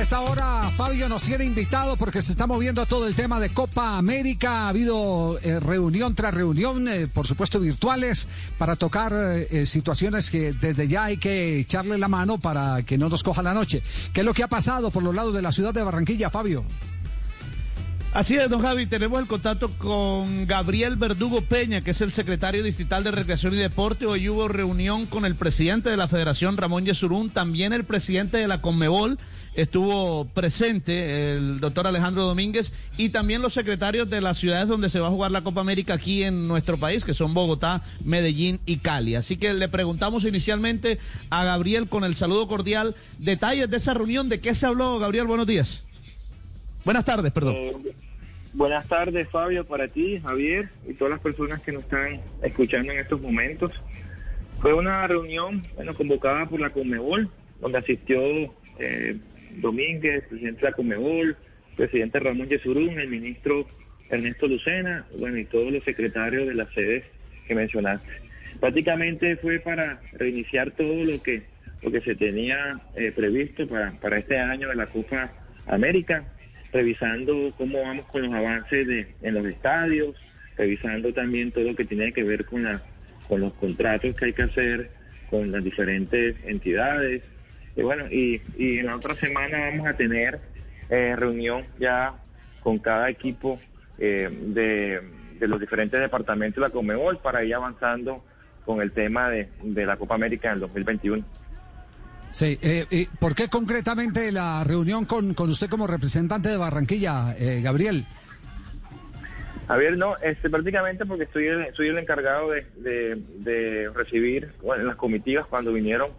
A esta hora Fabio nos tiene invitado porque se está moviendo todo el tema de Copa América. Ha habido eh, reunión tras reunión, eh, por supuesto virtuales, para tocar eh, situaciones que desde ya hay que echarle la mano para que no nos coja la noche. ¿Qué es lo que ha pasado por los lados de la ciudad de Barranquilla, Fabio? Así es, don Javi, tenemos el contacto con Gabriel Verdugo Peña, que es el secretario distrital de Recreación y Deporte. Hoy hubo reunión con el presidente de la Federación, Ramón Yesurún, también el presidente de la Conmebol estuvo presente el doctor Alejandro Domínguez y también los secretarios de las ciudades donde se va a jugar la Copa América aquí en nuestro país, que son Bogotá, Medellín y Cali. Así que le preguntamos inicialmente a Gabriel con el saludo cordial detalles de esa reunión, de qué se habló, Gabriel, buenos días. Buenas tardes, perdón. Eh, buenas tardes, Fabio, para ti, Javier y todas las personas que nos están escuchando en estos momentos. Fue una reunión bueno, convocada por la Conmebol, donde asistió eh, Domínguez, presidente de la Comebol, presidente Ramón Yesurún, el ministro Ernesto Lucena, bueno, y todos los secretarios de las sedes que mencionaste. Prácticamente fue para reiniciar todo lo que lo que se tenía eh, previsto para, para este año de la Copa América, revisando cómo vamos con los avances de, en los estadios, revisando también todo lo que tiene que ver con, la, con los contratos que hay que hacer con las diferentes entidades, y bueno, y, y en la otra semana vamos a tener eh, reunión ya con cada equipo eh, de, de, los diferentes departamentos de la Comebol para ir avanzando con el tema de, de la Copa América en el 2021. Sí, eh, ¿por qué concretamente la reunión con, con, usted como representante de Barranquilla, eh, Gabriel? Javier, no, este, prácticamente porque estoy, soy el encargado de, de, de recibir bueno, las comitivas cuando vinieron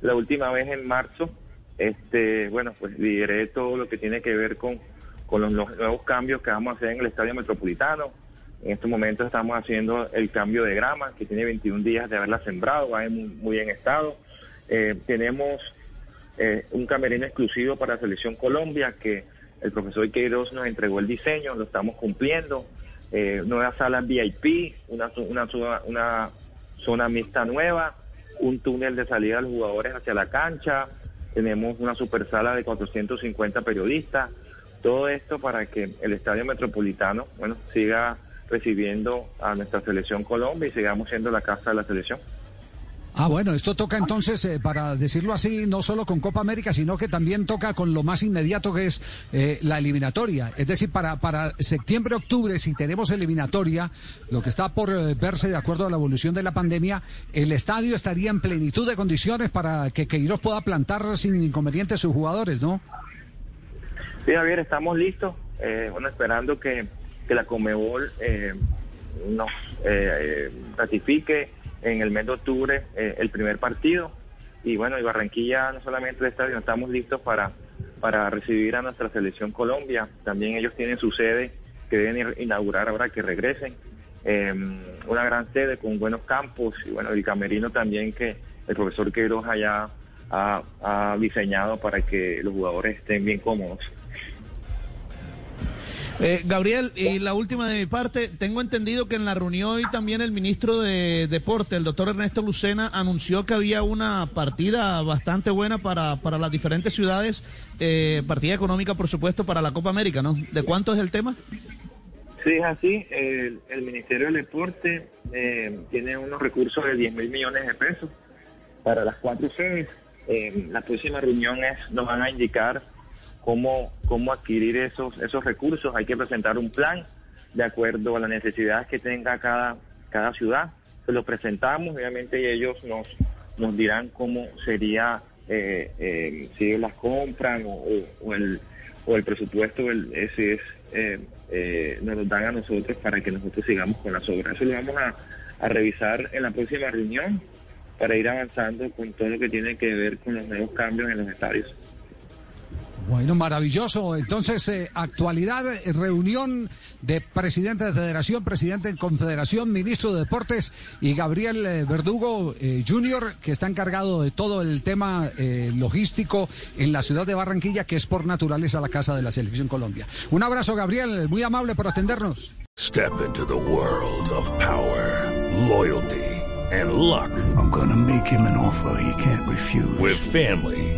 la última vez en marzo, este, bueno, pues lideré todo lo que tiene que ver con, con los, nuevos cambios que vamos a hacer en el Estadio Metropolitano. En estos momentos estamos haciendo el cambio de grama, que tiene 21 días de haberla sembrado, va en muy, muy bien estado. Eh, tenemos eh, un camerino exclusivo para Selección Colombia, que el profesor Queiroz nos entregó el diseño, lo estamos cumpliendo. Eh, nuevas salas VIP, una, una, una zona mixta nueva, un túnel de salida de los jugadores hacia la cancha, tenemos una super sala de 450 periodistas, todo esto para que el Estadio Metropolitano, bueno, siga recibiendo a nuestra selección Colombia y sigamos siendo la casa de la selección. Ah, bueno, esto toca entonces, eh, para decirlo así, no solo con Copa América, sino que también toca con lo más inmediato que es eh, la eliminatoria. Es decir, para, para septiembre, octubre, si tenemos eliminatoria, lo que está por eh, verse de acuerdo a la evolución de la pandemia, el estadio estaría en plenitud de condiciones para que Queiroz pueda plantar sin inconveniente sus jugadores, ¿no? Sí, Javier, estamos listos, bueno, esperando que, que la Comebol nos ratifique en el mes de octubre eh, el primer partido. Y bueno, y Barranquilla no solamente el estadio, estamos listos para, para recibir a nuestra selección Colombia. También ellos tienen su sede que deben inaugurar ahora que regresen. Em, una gran sede con buenos campos y bueno, el camerino también que el profesor Queiroz ha, ha diseñado para que los jugadores estén bien cómodos. Eh, Gabriel, y la última de mi parte, tengo entendido que en la reunión hoy también el ministro de Deporte, el doctor Ernesto Lucena, anunció que había una partida bastante buena para, para las diferentes ciudades, eh, partida económica, por supuesto, para la Copa América, ¿no? ¿De cuánto es el tema? Sí, es así. El, el Ministerio del Deporte eh, tiene unos recursos de 10 mil millones de pesos para las cuatro sedes. Eh, la próxima reunión es, nos van a indicar cómo, cómo adquirir esos, esos recursos. Hay que presentar un plan de acuerdo a las necesidades que tenga cada, cada ciudad. Se lo presentamos, obviamente, y ellos nos, nos dirán cómo sería, eh, eh, si las compran o, el, o el presupuesto, ese es, eh, eh, nos lo dan a nosotros para que nosotros sigamos con las obras. Eso lo vamos a, a revisar en la próxima reunión para ir avanzando con todo lo que tiene que ver con los nuevos cambios en los estadios. Bueno, maravilloso. Entonces, eh, actualidad, eh, reunión de presidente de federación, presidente en confederación, ministro de deportes y Gabriel eh, Verdugo Jr., que está encargado de todo el tema logístico en la ciudad de Barranquilla, que es por naturaleza la casa de la Selección Colombia. Un abrazo, Gabriel, muy amable por atendernos. Step into the world of power, loyalty and luck. I'm gonna make him an offer he can't refuse. With family.